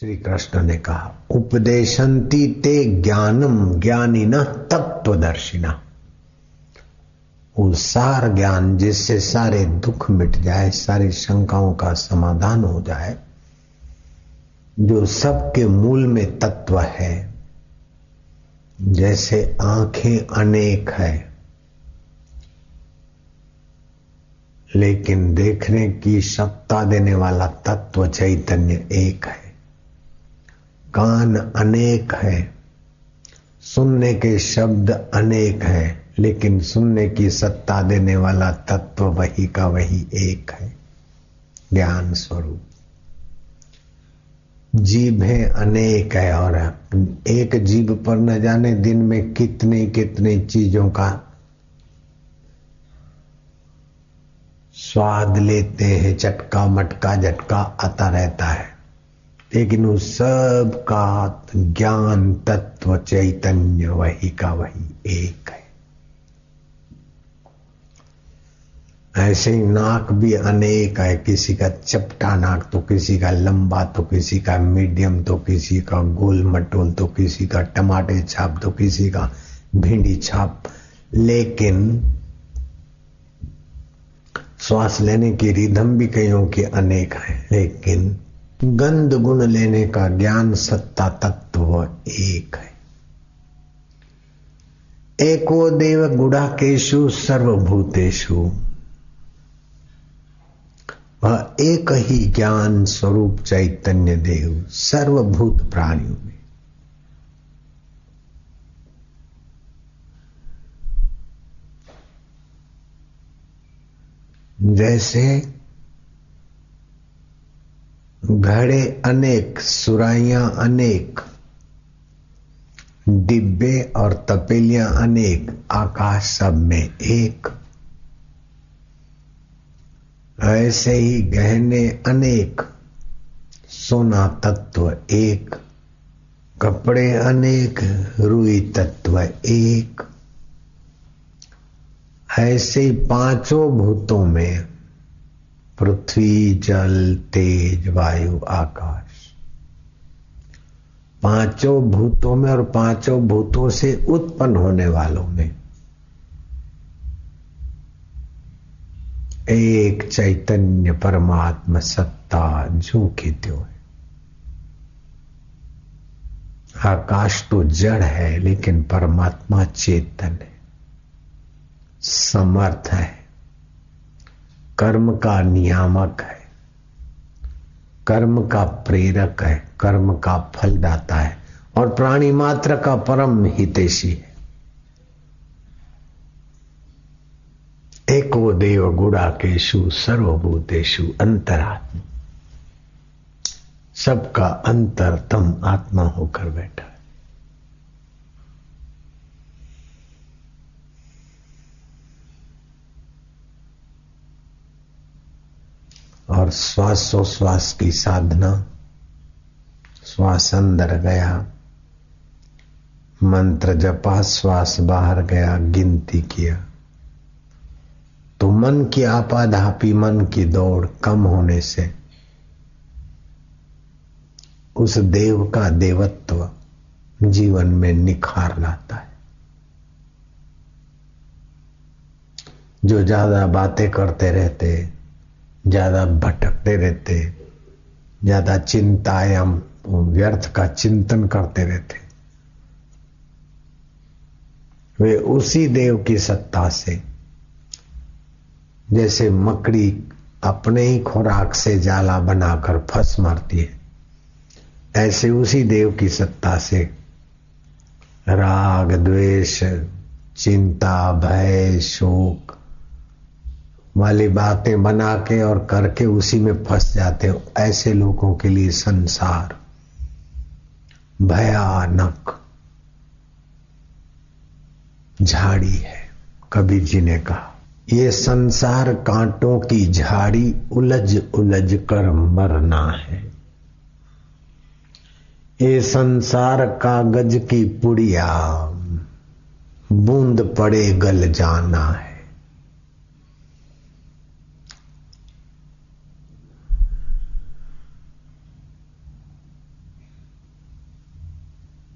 श्री कृष्ण ने कहा, उपदेशंती ते ज्ञानम ज्ञानी न तत्वदर्शिना। वो सार ज्ञान जिससे सारे दुख मिट जाए, सारी शंकाओं का समाधान हो जाए, जो सबके मूल में तत्व है, जैसे आँखें अनेक है, लेकिन देखने की सत्ता देने वाला तत्व चैतन्य एक है। कान अनेक है। सुनने के शब्द अनेक है, लेकिन सुनने की सत्ता देने वाला तत्व वही का वही एक है। ज्ञान स्वरूप। जीभें अनेक है और एक जीभ पर न जाने दिन में कितनी कितनी चीज़ों का स्वाद लेते हैं, चटका, मटका, झटका आता रहता है। लेकिन उस सब का ज्ञान तत्व चैतन्य वही का वही एक है। ऐसे ही नाक भी अनेक है। किसी का चपटा नाक तो किसी का लंबा तो किसी का मीडियम तो किसी का गोल मटोल तो किसी का टमाटे छाप तो किसी का भिंडी छाप। लेकिन श्वास लेने की रिधम भी कईयों की अनेक है। लेकिन गंध गुण लेने का ज्ञान सत्ता तत्व एक है। एको देव गुड़ाकेशु सर्वभूतेशु। वह एक ही ज्ञान स्वरूप चैतन्य देव सर्वभूत प्राणियों में। जैसे घड़े अनेक सुराइयाँ अनेक डिब्बे और तपेलियाँ अनेक आकाश सब में एक ऐसे ही गहने अनेक सोना तत्व एक कपड़े अनेक रुई तत्व एक ऐसे पाँचों भूतों में पृथ्वी, जल, तेज, वायु, आकाश। पाँचों भूतों में और पाँचों भूतों से उत्पन्न होने वालों में एक चैतन्य परमात्मा सत्ता जो की त्यो है। आकाश तो जड़ है, लेकिन परमात्मा चेतन है। समर्थ है। कर्म का नियामक है। कर्म का प्रेरक है, कर्म का फल दाता है और प्राणी मात्र का परम हितेशी है। एको देव गुड़ाकेशु सर्वभूतेशु अंतरात्म। सबका अंतरतम आत्मा होकर बैठा और श्वासोश्वास की साधना। श्वास अंदर गया। मंत्र जपा, श्वास बाहर गया, गिनती किया। तो मन की आपाधापी, मन की दौड़ कम होने से उस देव का देवत्व जीवन में निखार लाता है। जो ज़्यादा बातें करते रहते ज़्यादा भटकते रहते, ज़्यादा चिंता या व्यर्थ का चिंतन करते रहते। वे उसी देव की सत्ता से, जैसे मकड़ी अपने ही खुराक से जाला बनाकर फंस मारती है, ऐसे उसी देव की सत्ता से राग, द्वेष, चिंता, भय, शोक वाली बातें बना के और करके उसी में फंस जाते हो। ऐसे लोगों के लिए संसार भयानक झाड़ी है, कबीर जी ने कहा। ये संसार कांटों की झाड़ी उलझ उलझ कर मरना है। ये संसार कागज़ की पुड़िया, बूंद पड़े गल जाना है।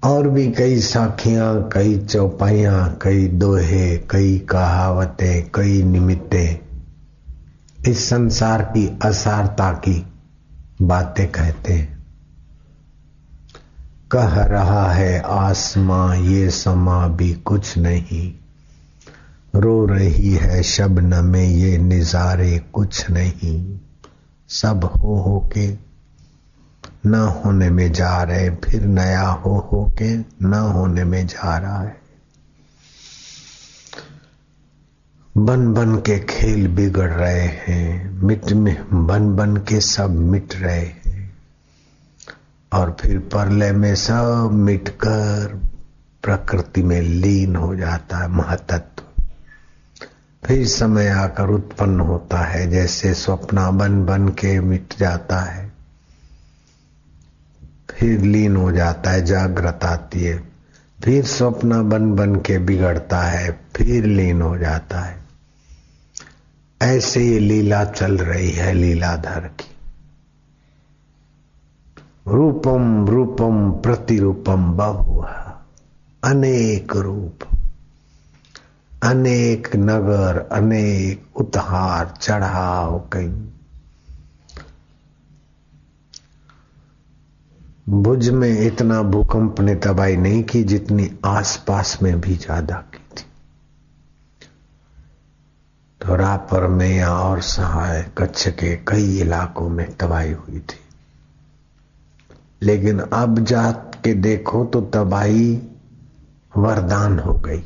और भी कई साखियाँ, कई चौपाइयाँ, कई दोहे, कई कहावतें, कई निमित्तें इस संसार की असारता की बातें कहते हैं। कह रहा है, आसमां, ये समा भी कुछ नहीं। रो रही है शबन में, ये निजारे कुछ नहीं। सब हो हो के न होने में जा रहे, फिर नया हो हो के न होने में जा रहा है। बन बन के खेल बिगड़ रहे हैं, मिट में बन बन के सब मिट रहे हैं। और फिर परले में सब मिटकर प्रकृति में लीन हो जाता है महतत्व। फिर समय आकर उत्पन्न होता है, जैसे स्वप्ना बन बन के मिट जाता है। फिर लीन हो जाता है, जागृत आती है। फिर स्वप्न बन बन के बिगड़ता है, फिर लीन हो जाता है। ऐसे ये लीला चल रही है लीलाधर की। रूपम रूपम प्रतिरूपम बहु अनेक रूप। अनेक नगर, अनेक उतार चढ़ाव कई भुज में इतना भूकंप ने तबाही नहीं की जितनी आसपास में भी ज़्यादा की थी। तो रापर में और सहाय कच्छ के कई इलाकों में तबाही हुई थी। लेकिन अब जात के देखो तो तबाही वरदान हो गई।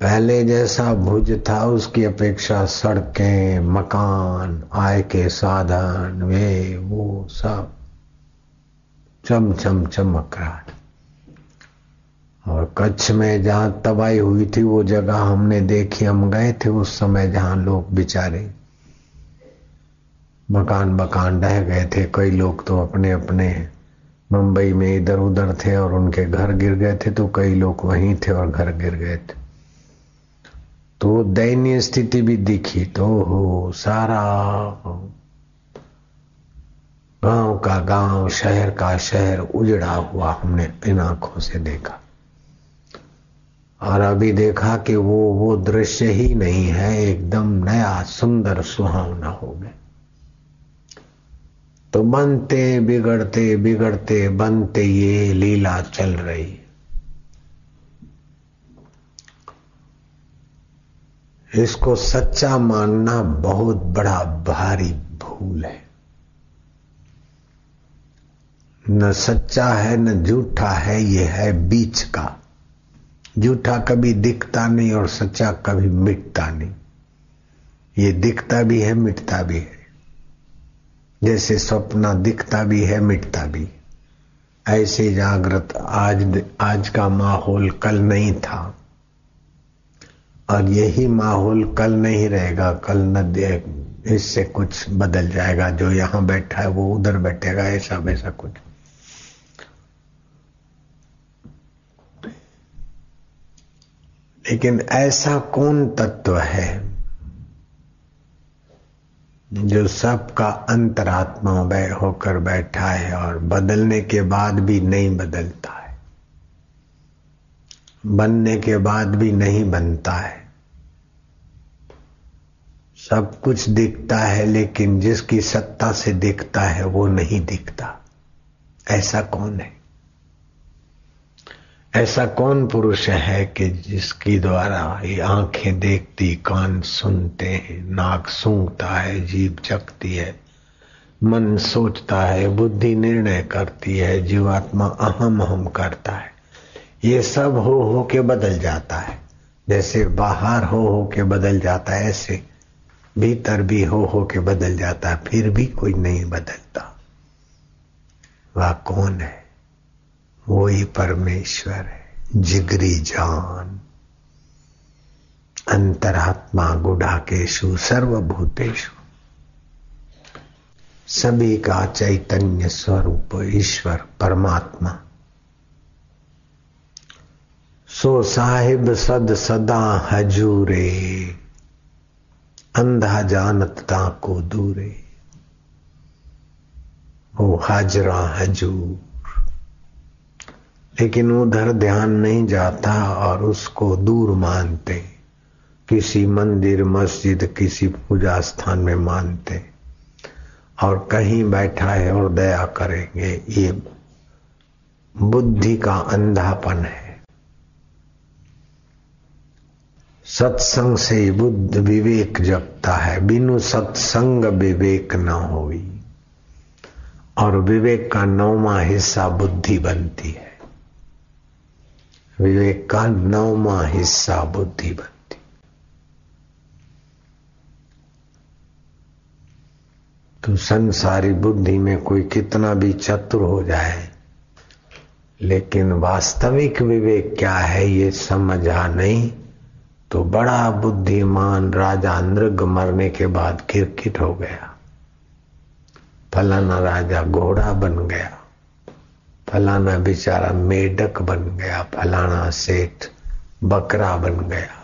पहले जैसा भुज था, उसकी अपेक्षा सड़कें, मकान, आय के साधन, वे, वो सब चम चम, चमक रहा और कच्छ में जहाँ तबाही हुई थी, वो जगह हमने देखी, हम गए थे उस समय जहाँ लोग बेचारे मकान मकान ढह गए थे। कई लोग तो अपने अपने मुंबई में इधर उधर थे और उनके घर गिर गए थे तो कई लोग वहीं थे और घर गिर गए थे। तो दयनीय स्थिति भी दिखी तो हो सारा गाँव का गाँव, शहर का शहर उजड़ा हुआ हमने इन आँखों से देखा। और अभी देखा कि वो वो दृश्य ही नहीं है, एकदम नया, सुंदर सुहावना हो गया। तो बनते, बिगड़ते बिगड़ते, बनते ये लीला चल रही। इसको सच्चा मानना बहुत बड़ा भारी भूल है। न सच्चा है, न झूठा है, ये है बीच का। झूठा कभी दिखता नहीं और सच्चा कभी मिटता नहीं। ये दिखता भी है, मिटता भी है। जैसे सपना दिखता भी है, मिटता भी। ऐसे जागृत आज आज का माहौल कल नहीं था। और यही माहौल कल नहीं रहेगा, कल न इससे कुछ बदल जाएगा। जो यहाँ बैठा है, वो उधर बैठेगा ऐसा वैसा कुछ। लेकिन ऐसा कौन तत्व है जो सबका अंतरात्मा बै होकर बैठा है और बदलने के बाद भी नहीं बदलता है? बनने के बाद भी नहीं बनता है। सब कुछ दिखता है, लेकिन जिसकी सत्ता से दिखता है, वो नहीं दिखता। ऐसा कौन है? ऐसा कौन पुरुष है कि जिसकी द्वारा ये आँखें देखती, कान सुनते हैं, नाक सूंघता है, जीभ चकती है, मन सोचता है, बुद्धि निर्णय करती है, जीवात्मा अहम अहम करता है। ये सब हो हो के बदल जाता है। जैसे बाहर हो हो के बदल जाता है, ऐसे भीतर भी हो हो के बदल जाता है, फिर भी कोई नहीं बदलता। वह कौन है? वो ही परमेश्वर है, जिगरी जान। अंतरात्मा गुडाकेशु सर्वभूतेशु। सभी का चैतन्य स्वरूप ईश्वर, परमात्मा। सो साहिब सद सदा हजूरे, अंधा जानत को दूरे। वो हाजरा हजूर लेकिन उधर ध्यान नहीं जाता और उसको दूर मानते। किसी मंदिर, मस्जिद, किसी पूजा स्थान में मानते। और कहीं बैठा है और दया करेंगे, ये बुद्धि का अंधापन है। सत्संग से बुद्ध विवेक जगता है, बिनु सत्संग विवेक न होई। और विवेक का नौवा हिस्सा बुद्धि बनती है। विवेक का नौवा हिस्सा बुद्धि बनती। तो संसारी बुद्धि में कोई कितना भी चतुर हो जाए, लेकिन वास्तविक विवेक क्या है ये समझा नहीं तो बड़ा बुद्धिमान राजा नृग मरने के बाद किरकिट हो गया। फलाना राजा घोड़ा बन गया। फलाना बेचारा मेढक बन गया, फलाना सेठ बकरा बन गया।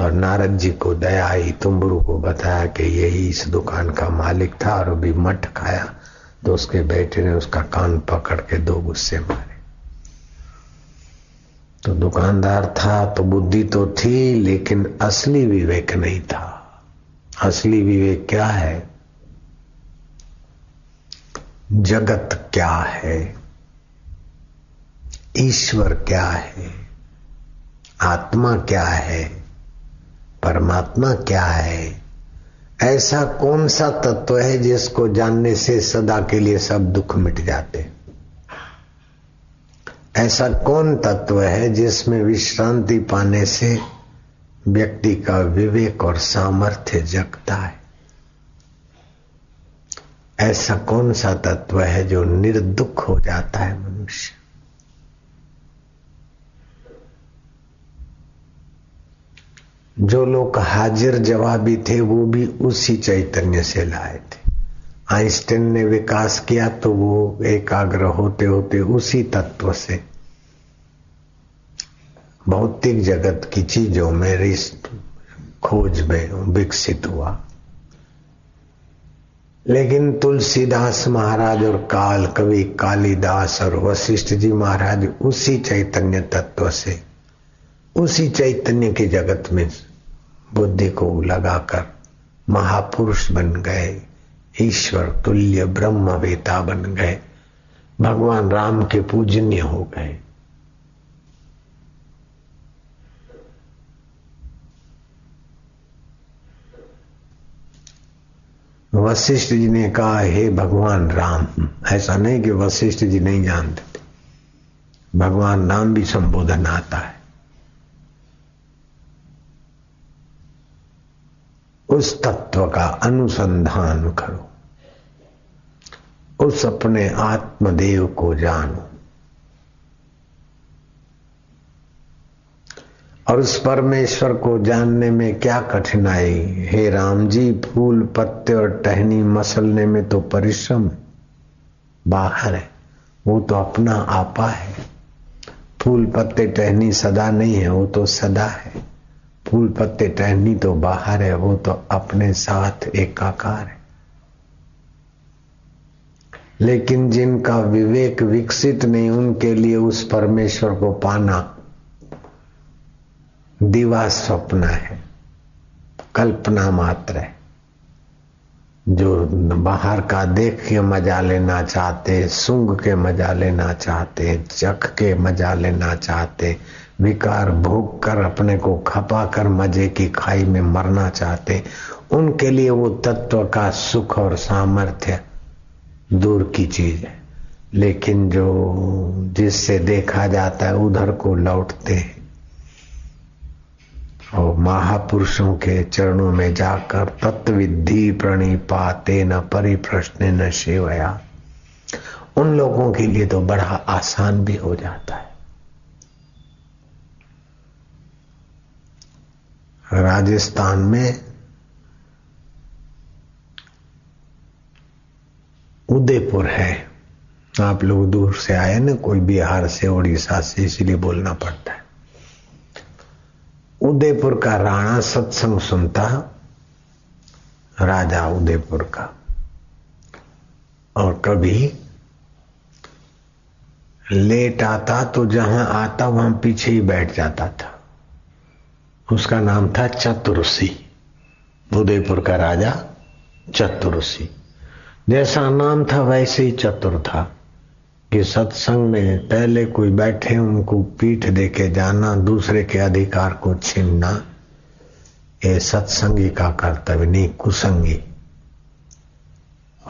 और नारद जी को दया आई, तुम्बरू को बताया कि यही इस दुकान का मालिक था और अभी मठ खाया तो उसके बेटे ने उसका कान पकड़ के दो गुस्से मारे। तो दुकानदार था तो बुद्धि तो थी, लेकिन असली विवेक नहीं था। असली विवेक क्या है? जगत क्या है? ईश्वर क्या है? आत्मा क्या है? परमात्मा क्या है? ऐसा कौन सा तत्व है जिसको जानने से सदा के लिए सब दुख मिट जाते? ऐसा कौन तत्व है जिसमें विश्रांति पाने से व्यक्ति का विवेक और सामर्थ्य जगता है? ऐसा कौन सा तत्व है जो निर्दुख हो जाता है मनुष्य? जो लोग हाजिर जवाबी थे, वो भी उसी चैतन्य से लाए थे। आइंस्टीन ने विकास किया तो वो एकाग्र होते होते उसी तत्व से भौतिक जगत की चीज़ों में खोज में विकसित हुआ। लेकिन तुलसीदास महाराज और काल कवि कालिदास और वशिष्ठ जी महाराज उसी चैतन्य तत्व से, उसी चैतन्य के जगत में बुद्धि को लगाकर महापुरुष बन गए, ईश्वर तुल्य ब्रह्मवेता बन गए, भगवान राम के पूजनीय हो गए। वशिष्ठ जी ने कहा, हे भगवान राम। ऐसा नहीं कि वशिष्ठ जी नहीं जानते थे। भगवान राम भी संबोधन आता है। उस तत्व का अनुसंधान करो। उस अपने आत्मदेव को जानो। और उस परमेश्वर को जानने में क्या कठिनाई? हे राम जी फूल, पत्ते और टहनी मसलने में तो परिश्रम बाहर है। वो तो अपना आपा है। फूल, पत्ते, टहनी सदा नहीं है, वो तो सदा है। फूल, पत्ते, टहनी तो बाहर है, वो तो अपने साथ एकाकार है। लेकिन जिनका विवेक विकसित नहीं, उनके लिए उस परमेश्वर को पाना दीवा स्वप्न है, कल्पना मात्र है। जो बाहर का देख के मज़ा लेना चाहते, सुंग के मज़ा लेना चाहते, चख के मज़ा लेना चाहते, विकार भोग कर अपने को खपा कर मज़े की खाई में मरना चाहते, उनके लिए वो तत्व का सुख और सामर्थ्य दूर की चीज़ है। लेकिन जो जिससे देखा जाता है, उधर को लौटते हैं। और महापुरुषों के चरणों में जाकर तत्विधि प्रणिपाते न परिप्रश्न न शिवया उन लोगों के लिए तो बड़ा आसान भी हो जाता है। राजस्थान में उदयपुर है। आप लोग दूर से आए ना, कोई बिहार से उड़ीसा से, इसलिए बोलना पड़ता है। उदयपुर का राणा सत्संग सुनता राजा उदयपुर का। और कभी लेट आता तो जहाँ आता वहाँ पीछे ही बैठ जाता था। उसका नाम था चतुर्सी उदयपुर का राजा चतुर्सी जैसा नाम था वैसे ही चतुर था। कि सत्संग में पहले कोई बैठे, उनको पीठ देके जाना, दूसरे के अधिकार को छीनना, ये सत्संगी का कर्तव्य नहीं, कुसंगी।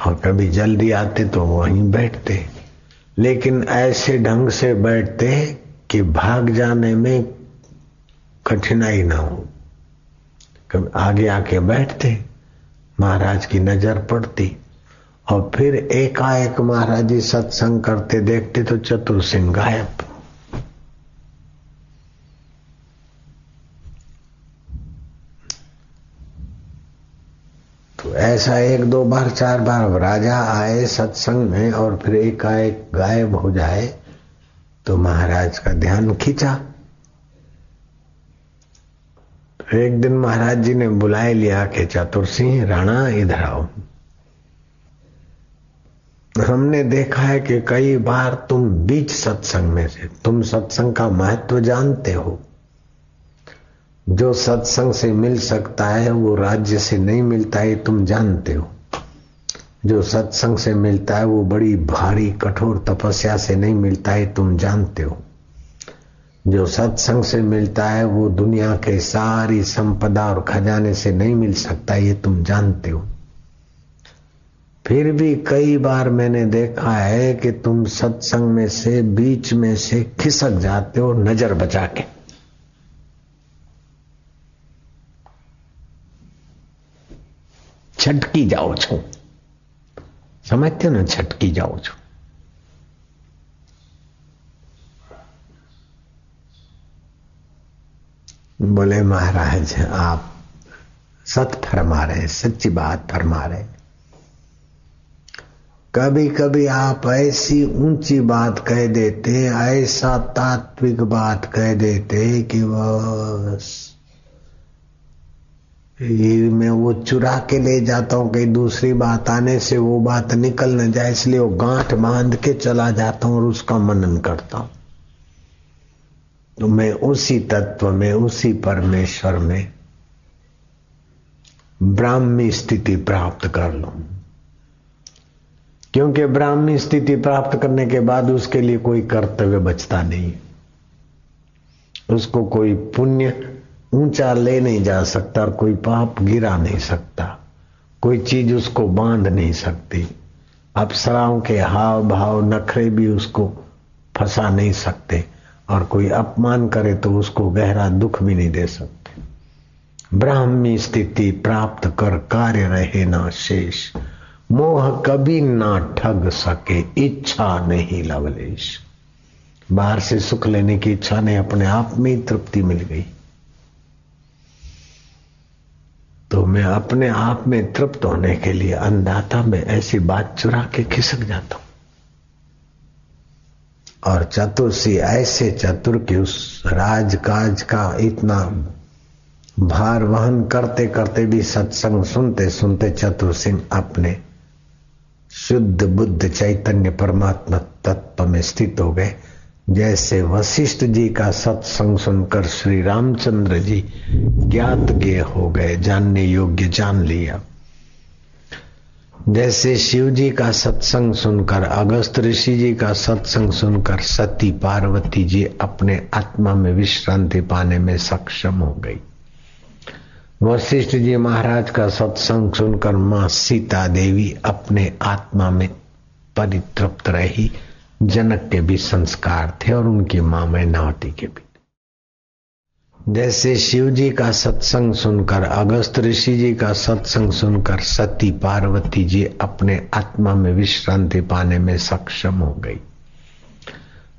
और कभी जल्दी आते तो वहीं बैठते। लेकिन ऐसे ढंग से बैठते कि भाग जाने में कठिनाई ना हो। कभी आगे आके बैठते, महाराज की नज़र पड़ती। और फिर एकाएक महाराज जी सत्संग करते देखते तो चतुर सिंह गायब। तो ऐसा एक दो बार, चार बार राजा आए सत्संग में और फिर एकाएक गायब हो जाए तो महाराज का ध्यान खींचा। तो एक दिन महाराज जी ने बुलाए लिया कि चतुर सिंह, राणा, इधर आओ। हमने देखा है कि कई बार तुम बीच सत्संग में से तुम सत्संग का महत्व जानते हो। जो सत्संग से मिल सकता है, वो राज्य से नहीं मिलता है तुम जानते हो। जो सत्संग से मिलता है, वो बड़ी भारी, कठोर तपस्या से नहीं मिलता है तुम जानते हो। जो सत्संग से मिलता है, वो दुनिया के सारी संपदा और खजाने से नहीं मिल सकता, ये तुम जानते हो। फिर भी कई बार मैंने देखा है कि तुम सत्संग में से, बीच में से खिसक जाते हो, नज़र बचा के। छटकी जाओ छो। समझते हो ना? छटकी जाओ छो। बोले, महाराज, आप सत फरमा रहे सच्ची बात फरमा रहे कभी कभी आप ऐसी ऊँची बात कह देते, ऐसा तात्विक बात कह देते कि बस। ये मैं वो चुरा के ले जाता हूँ कहीं दूसरी बात आने से वो बात निकल न जाए, इसलिए वो गांठ बाँध के चला जाता हूँ और उसका मनन करता हूँ। तो मैं उसी तत्व में, उसी परमेश्वर में ब्राह्मी स्थिति प्राप्त कर लू। क्योंकि ब्राह्मी स्थिति प्राप्त करने के बाद उसके लिए कोई कर्तव्य बचता नहीं। उसको कोई पुण्य ऊँचा ले नहीं जा सकता और कोई पाप गिरा नहीं सकता। कोई चीज़ उसको बाँध नहीं सकती। अप्सराओं के हाव भाव नखरे भी उसको फंसा नहीं सकते और कोई अपमान करे तो उसको गहरा दुख भी नहीं दे सकते। ब्राह्मी स्थिति प्राप्त कर कार्य रहे ना शेष। मोह कभी ना ठग सके, इच्छा नहीं लवलेश। बाहर से सुख लेने की इच्छा नहीं, अपने आप में ही तृप्ति मिल गई। तो मैं अपने आप में तृप्त होने के लिए अंधाता में ऐसी बात चुरा के खिसक जाता हूँ। और चतुर्सी, ऐसे चतुर के उस राजकाज का इतना भार वहन करते करते भी सत्संग सुनते सुनते चतुर सिंह अपने शुद्ध बुद्ध चैतन्य परमात्मा तत्व में स्थित हो गए। जैसे वशिष्ठ जी का सत्संग सुनकर श्री रामचंद्र जी ज्ञात गे हो गए, जानने योग्य जान लिया। जैसे शिव जी का सत्संग सुनकर, अगस्त ऋषि जी का सत्संग सुनकर सती पार्वती जी अपने आत्मा में विश्रांति पाने में सक्षम हो गई। वशिष्ठ जी महाराज का सत्संग सुनकर माँ सीता देवी अपने आत्मा में परितृप्त रही। जनक के भी संस्कार थे और उनकी माँ मैनावती के भी जैसे शिव जी का सत्संग सुनकर, अगस्त ऋषि जी का सत्संग सुनकर सती पार्वती जी अपने आत्मा में विश्रांति पाने में सक्षम हो गई।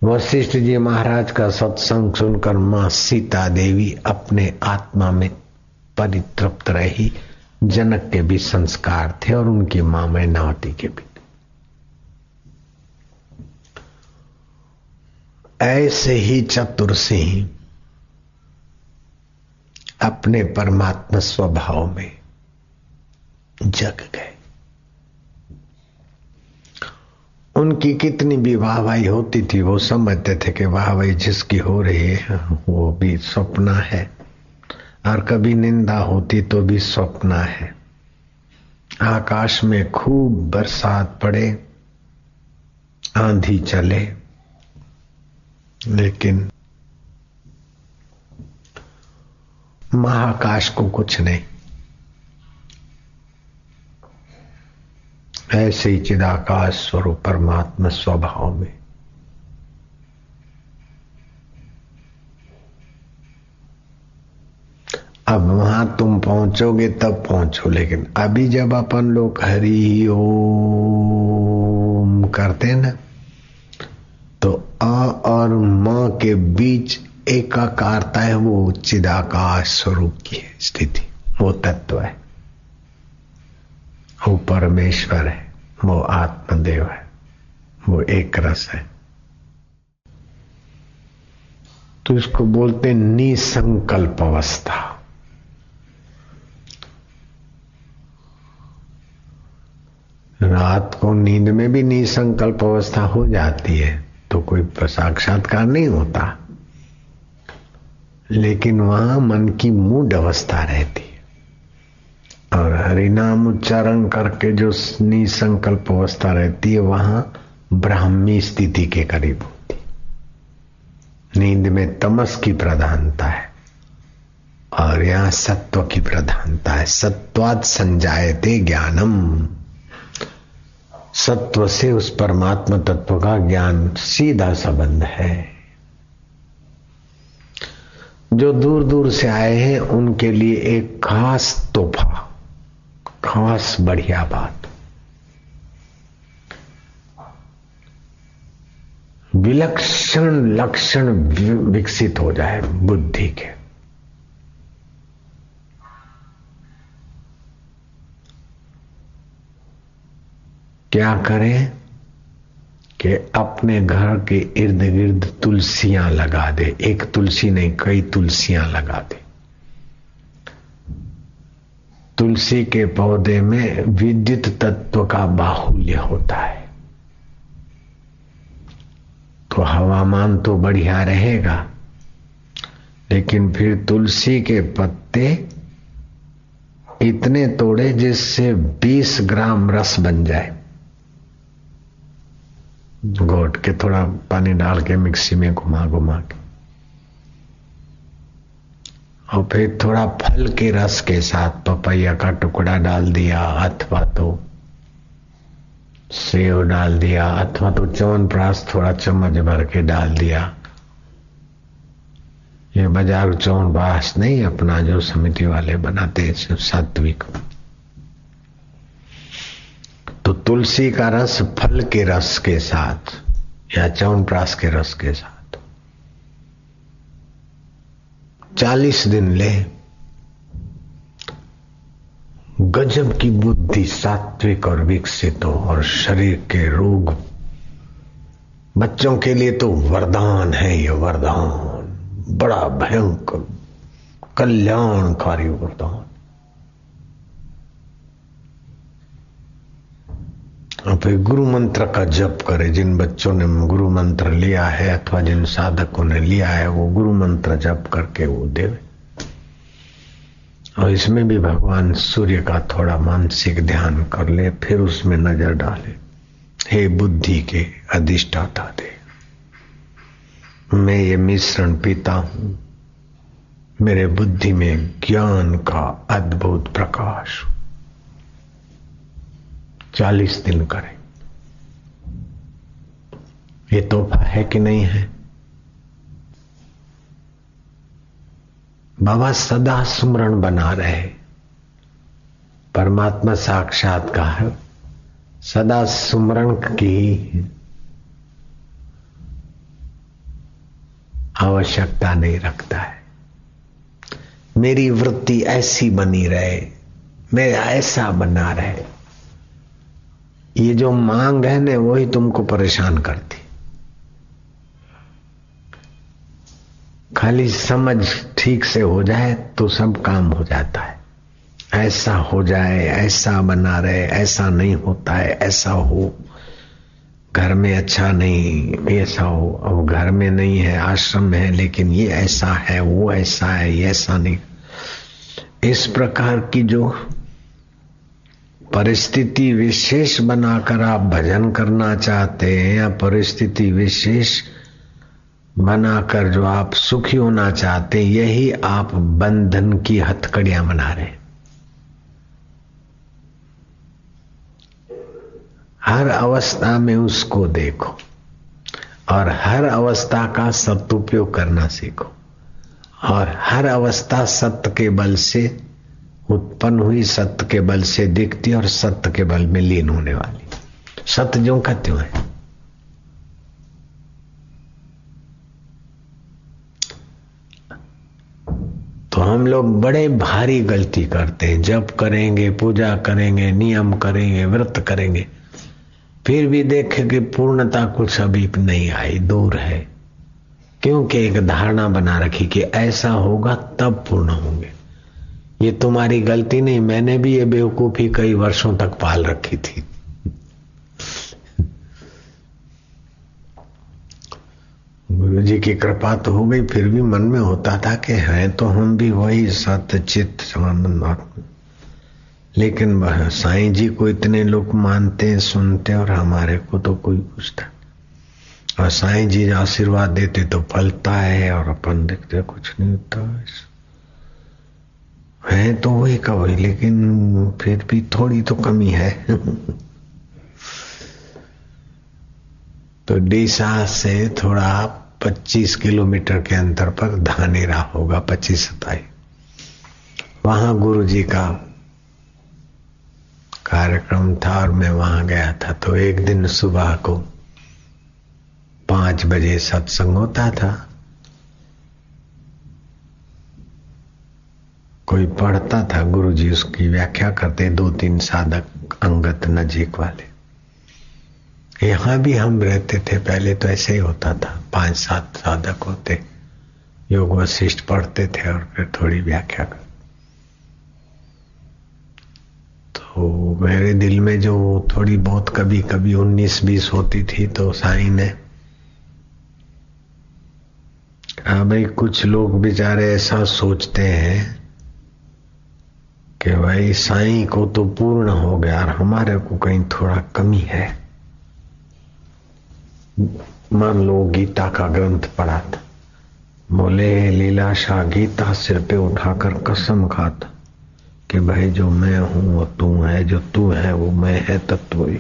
वशिष्ठ जी महाराज का सत्संग सुनकर माँ सीता देवी अपने आत्मा में परितृप्त रही, जनक के भी संस्कार थे और उनकी माँ मैनावती के भी ऐसे ही चतुर सिंह अपने परमात्मा स्वभाव में जग गए। उनकी कितनी भी वाहवाही होती थी, वो समझते थे कि वाहवाही जिसकी हो रही है, वो भी स्वप्न है। और कभी निंदा होती तो भी स्वप्न है। आकाश में खूब बरसात पड़े, आंधी चले, लेकिन महाकाश को कुछ नहीं। ऐसे ही चिदाकाश स्वरूप परमात्मा स्वभाव में। अब वहाँ तुम पहुंचोगे, तब पहुंचो। लेकिन अभी जब अपन लोग हरि ओम करते ना तो अ और म के बीच एकाकारता है वो चिदाकाश स्वरूप की है, स्थिति। वो तत्व है। वो परमेश्वर है, वो आत्मदेव है, वो एक रस है। तो इसको बोलते निसंकल्प अवस्था। रात को नींद में भी निसंकल्प अवस्था हो जाती है तो कोई साक्षात्कार नहीं होता। लेकिन वहाँ मन की मूड अवस्था रहती है। और हरिनाम उच्चारण करके जो निसंकल्प अवस्था रहती है, वहाँ ब्राह्मी स्थिति के करीब होती नींद में तमस की प्रधानता है और यहाँ सत्व की प्रधानता है। सत्वाद संजायते ज्ञानम। सत्व से उस परमात्मा तत्व का ज्ञान सीधा संबंध है। जो दूर दूर से आए हैं, उनके लिए एक खास तोहफा, खास बढ़िया बात। विलक्षण लक्षण विकसित हो जाए बुद्धि के। क्या करें कि अपने घर के इर्द गिर्द तुलसियाँ लगा दे। एक तुलसी नहीं, कई तुलसियाँ लगा दे। तुलसी के पौधे में विद्युत तत्व का बाहुल्य होता है। तो हवामान तो बढ़िया रहेगा, लेकिन फिर तुलसी के पत्ते इतने तोड़े जिससे 20 ग्राम रस बन जाए। घोट के थोड़ा पानी डाल के मिक्सी में घुमा घुमा के। और फिर थोड़ा फल के रस के साथ पपैया का टुकड़ा डाल दिया, अथवा तो सेव डाल दिया, अथवा तो चवन प्रास थोड़ा चम्मच भर के डाल दिया। ये बाज़ार चवन प्रास नहीं अपना जो समिति वाले बनाते हैं सात्विक। तो तुलसी का रस फल के रस के साथ या च्यवनप्राश के रस के साथ। चालीस दिन ले, गजब की बुद्धि सात्विक और विकसित हो और शरीर के रोग, बच्चों के लिए तो वरदान है ये वरदान। बड़ा भयंकर, कल्याणकारी वरदान। फिर गुरु मंत्र का जप करे, जिन बच्चों ने गुरु मंत्र लिया है अथवा जिन साधकों ने लिया है, वो गुरु मंत्र जप करके वो देवे। और इसमें भी भगवान सूर्य का थोड़ा मानसिक ध्यान कर ले, फिर उसमें नज़र डाले। हे बुद्धि के अधिष्ठाता दे, मैं ये मिश्रण पीता हूँ। मेरे बुद्धि में ज्ञान का अद्भुत प्रकाश चालीस दिन करें। ये तोहफा है कि नहीं है? बाबा सदा सुमरण बना रहे। परमात्मा साक्षात का है सदा सुमरण की आवश्यकता नहीं रखता है। मेरी वृत्ति ऐसी बनी रहे मेरा ऐसा बना रहे। ये जो मांग है ना, वही तुमको परेशान करती। खाली समझ ठीक से हो जाए तो सब काम हो जाता है। ऐसा हो जाए, ऐसा बना रहे, ऐसा नहीं होता है, ऐसा हो। घर में अच्छा नहीं, ऐसा हो। अब घर में नहीं है, आश्रम में है, लेकिन ये ऐसा है, वो ऐसा है, ये ऐसा नहीं। इस प्रकार की जो परिस्थिति विशेष बनाकर आप भजन करना चाहते हैं या परिस्थिति विशेष बनाकर जो आप सुखी होना चाहते हैं, यही आप बंधन की हथकड़ियाँ बना रहे हर अवस्था में उसको देखो और हर अवस्था का सदुपयोग करना सीखो और हर अवस्था सत्य के बल से उत्पन्न हुई सत्य के बल से दिखती और सत्य के बल में लीन होने वाली। सत्य जो का त्यों है? तो हम लोग बड़े भारी गलती करते हैं। जब करेंगे, पूजा करेंगे, नियम करेंगे, व्रत करेंगे। फिर भी देखें कि पूर्णता कुछ अभी नहीं आई, दूर है। क्योंकि एक धारणा बना रखी कि ऐसा होगा तब पूर्ण होंगे। ये तुम्हारी गलती नहीं, मैंने भी ये बेवकूफ़ी कई वर्षों तक पाल रखी थी। गुरु जी की कृपा तो हो गई, फिर भी मन में होता था कि है तो हम भी वही सत्य चित्त लेकिन साईं जी को इतने लोग मानते, सुनते और हमारे को तो कोई पूछता। और साईं जी आशीर्वाद देते तो फलता है और अपन देखते कुछ नहीं होता। तो वही का वही लेकिन फिर भी थोड़ी तो कमी है। तो डीसा से थोड़ा 25 किलोमीटर के अंतर पर धानेरा होगा, पच्चीस सताई। वहाँ गुरु जी का कार्यक्रम था और मैं वहाँ गया था तो एक दिन सुबह को पाँच बजे सत्संग होता था। कोई पढ़ता था गुरु जी उसकी व्याख्या करते दो तीन साधक अंगत नजीक वाले। यहाँ भी हम रहते थे, पहले तो ऐसे ही होता था। पाँच सात साधक होते, योग वशिष्ठ पढ़ते थे और फिर थोड़ी व्याख्या कर। तो मेरे दिल में जो थोड़ी बहुत कभी कभी उन्नीस बीस होती थी तो साई ने हाँ भाई, कुछ लोग बेचारे ऐसा सोचते हैं कि भाई साईं को तो पूर्ण हो गया और हमारे को कहीं थोड़ा कमी है। मान लो गीता का ग्रंथ पढ़ा था। बोले, लीलाशाह गीता सिर पे उठाकर कसम खाता कि भाई जो मैं हूँ, वो तू है, जो तू है, वो मैं है तत्व ही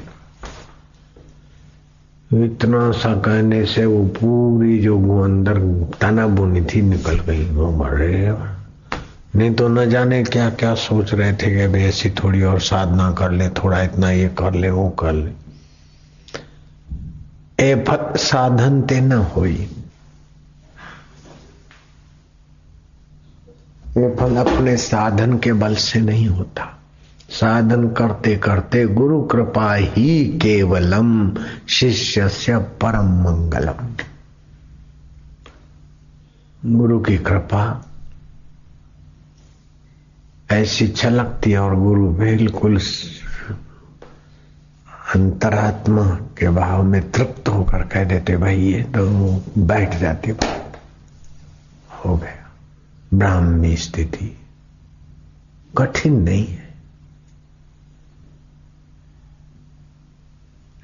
इतना सा कहने से वो पूरी जो अंदर ताना बुनी थी निकल गई, वो बड़े नहीं तो न जाने क्या क्या सोच रहे थे कि भाई ऐसी थोड़ी और साधना कर ले, थोड़ा इतना ये कर ले, वो कर ले। ए फत साधन ते न ये फल अपने साधन के बल से नहीं होता। साधन करते करते गुरु कृपा ही केवलम शिष्य से परम मंगलम। गुरु की कृपा ऐसी छलकती और गुरु बिल्कुल अंतरात्मा के भाव में तृप्त होकर कह देते, भाई, ये तो बैठ जाती हो गया। ब्राह्मी स्थिति कठिन नहीं है।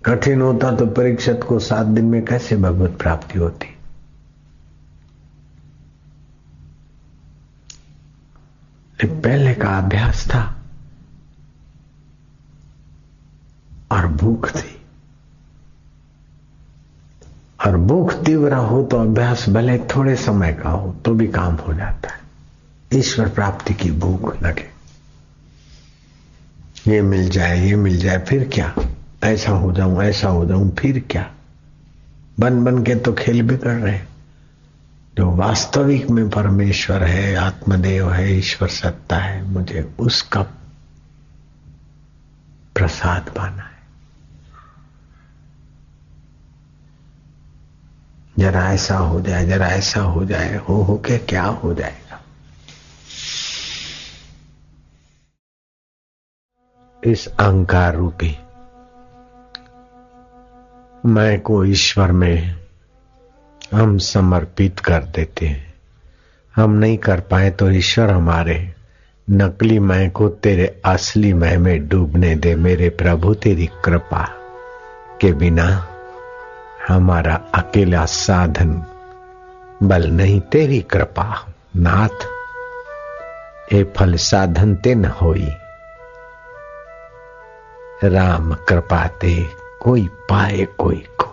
कठिन होता तो परीक्षित को सात दिन में कैसे भगवत प्राप्ति होती? पहले का अभ्यास था। और भूख थी। और भूख तीव्र हो तो अभ्यास भले थोड़े समय का हो तो भी काम हो जाता है। ईश्वर प्राप्ति की भूख लगे। ये मिल जाए, ये मिल जाए, फिर क्या? ऐसा हो जाऊँ, ऐसा हो जाऊँ, फिर क्या? बन बन के तो खेल भी कर रहे जो वास्तविक में परमेश्वर है, आत्मदेव है, ईश्वर सत्ता है, मुझे उसका प्रसाद पाना है। जरा ऐसा हो जाए, जरा ऐसा हो जाए, हो हो के क्या हो जाएगा? इस अहंकार रूपी, मैं को ईश्वर में हम समर्पित कर देते हैं। हम नहीं कर पाए तो ईश्वर हमारे, नकली मैं को तेरे असली मैं में डूबने दे। मेरे प्रभु, तेरी कृपा के बिना हमारा अकेला साधन बल नहीं। तेरी कृपा, नाथ, ए फल साधन ते न होई। राम कृपा ते कोई पाए कोई ओ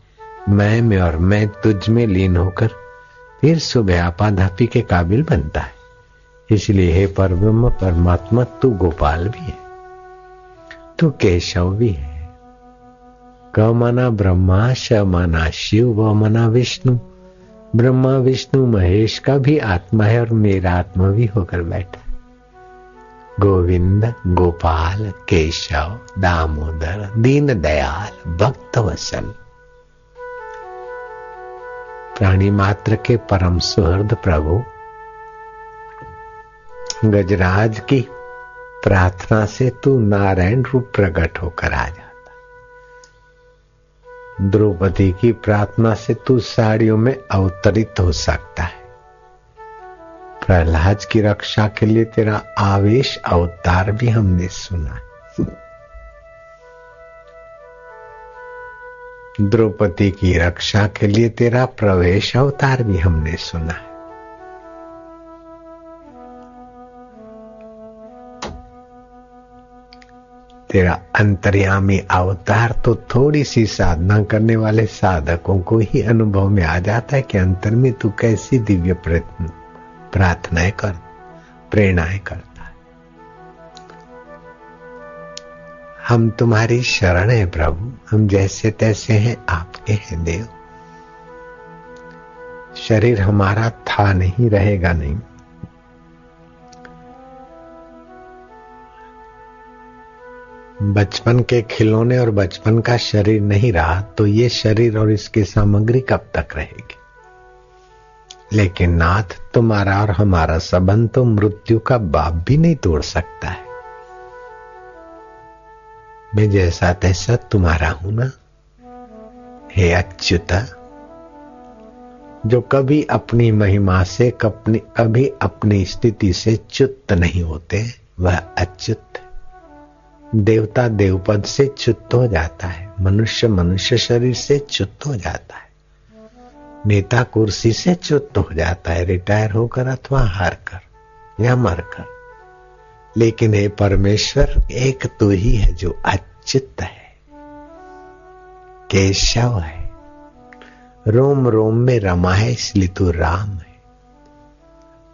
मैं में और मैं तुझ में लीन होकर फिर सुबह आपाधापी के काबिल बनता है। इसलिए हे पर ब्रह्म परमात्मा, तू गोपाल भी है। तू केशव भी है। क मना ब्रह्मा श मना शिव व मना विष्णु। ब्रह्मा, विष्णु, महेश का भी आत्मा है और मेरा आत्मा भी होकर बैठा गोविंद, गोपाल, केशव, दामोदर दीन दयाल भक्त वसल प्राणी मात्र के परम सुहृद प्रभु। गजराज की प्रार्थना से तू नारायण रूप प्रकट होकर आ जाता। द्रौपदी की प्रार्थना से तू साड़ियों में अवतरित हो सकता है। प्रहलाद की रक्षा के लिए तेरा आवेश अवतार भी हमने सुना है। द्रौपदी की रक्षा के लिए तेरा प्रवेश अवतार भी हमने सुना। है तेरा अंतर्यामी अवतार तो थोड़ी सी साधना करने वाले साधकों को ही अनुभव में आ जाता है कि अंतर में तू कैसी दिव्य प्रार्थनाएँ कर, प्रेरणाएँ करता हम तुम्हारी शरण है प्रभु। हम जैसे तैसे हैं आपके हैं, देव। शरीर हमारा था नहीं, रहेगा नहीं। बचपन के खिलौने और बचपन का शरीर नहीं रहा तो ये शरीर और इसकी सामग्री कब तक रहेगी? लेकिन नाथ, तुम्हारा और हमारा संबंध तो मृत्यु का बाप भी नहीं तोड़ सकता है। मैं जैसा तैसा तुम्हारा हूँ ना, हे अच्युत, जो कभी अपनी महिमा से कभी अपनी स्थिति से च्युत नहीं होते, वह अच्युत, देवता देवपद से च्युत हो जाता है, मनुष्य मनुष्य शरीर से च्युत हो जाता है, नेता कुर्सी से च्युत हो जाता है, रिटायर होकर अथवा हार कर या मर कर लेकिन हे परमेश्वर, एक तो ही है जो अच्युत है, केशव है, रोम रोम में रमा है, इसलिए तू राम है,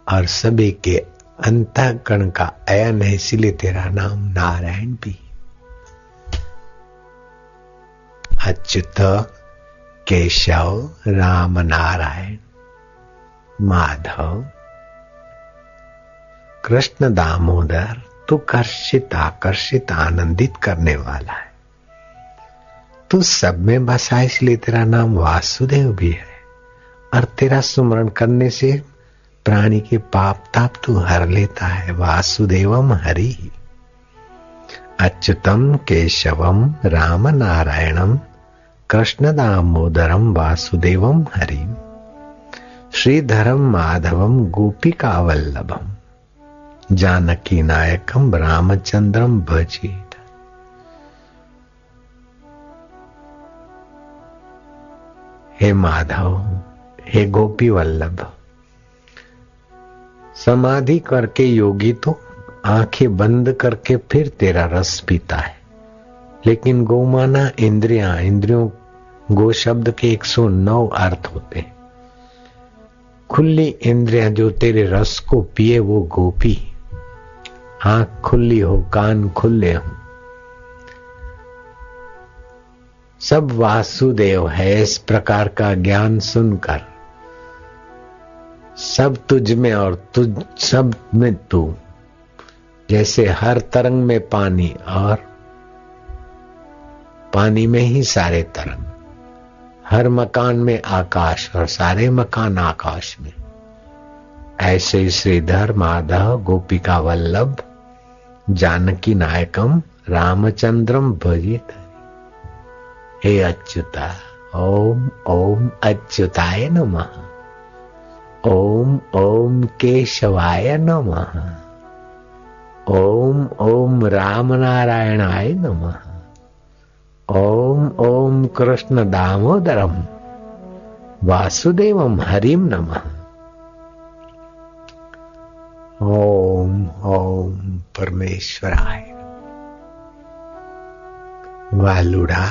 और सभी के अंतकण का अयन है, इसलिए तेरा नाम नारायण भी अच्युत केशव, राम नारायण, माधव कृष्ण दामोदर तू कर्षित आकर्षित आनंदित करने वाला है। तू सब में बसा, इसलिए तेरा नाम वासुदेव भी है। और तेरा सुमरण करने से प्राणी के पाप ताप तू हर लेता है, वासुदेवम हरि। अच्युतम केशवम राम नारायणम कृष्ण दामोदरम वासुदेवम हरि श्रीधरम माधवम गोपिका वल्लभम जानकी नायकम रामचंद्रम भजित। हे माधव, हे गोपी वल्लभ समाधि करके योगी तो आँखें बंद करके फिर तेरा रस पीता है। लेकिन गोमाना इंद्रिया, इंद्रियों, गो शब्द के 109 अर्थ होते हैं। खुली इंद्रिया जो तेरे रस को पिए वो गोपी आँख खुली हो, कान खुले हो। सब वासुदेव है इस प्रकार का ज्ञान सुनकर। सब तुझ में और तुझ, सब में तू। जैसे हर तरंग में पानी और पानी में ही सारे तरंग। हर मकान में आकाश और सारे मकान आकाश में। ऐसे श्रीधर माधव, गोपिका वल्लभ जानकी नायकम रामचंद्रम भजित। हे अच्युता, ओम ओम अच्युताय नमः। ओम ओम केशवाय नमः। ओम ओम राम नारायणाय नमः। ओम ओम कृष्ण दामोदरम वासुदेवम हरिम नमः। ओम ओम परमेश्वराय वालुड़ा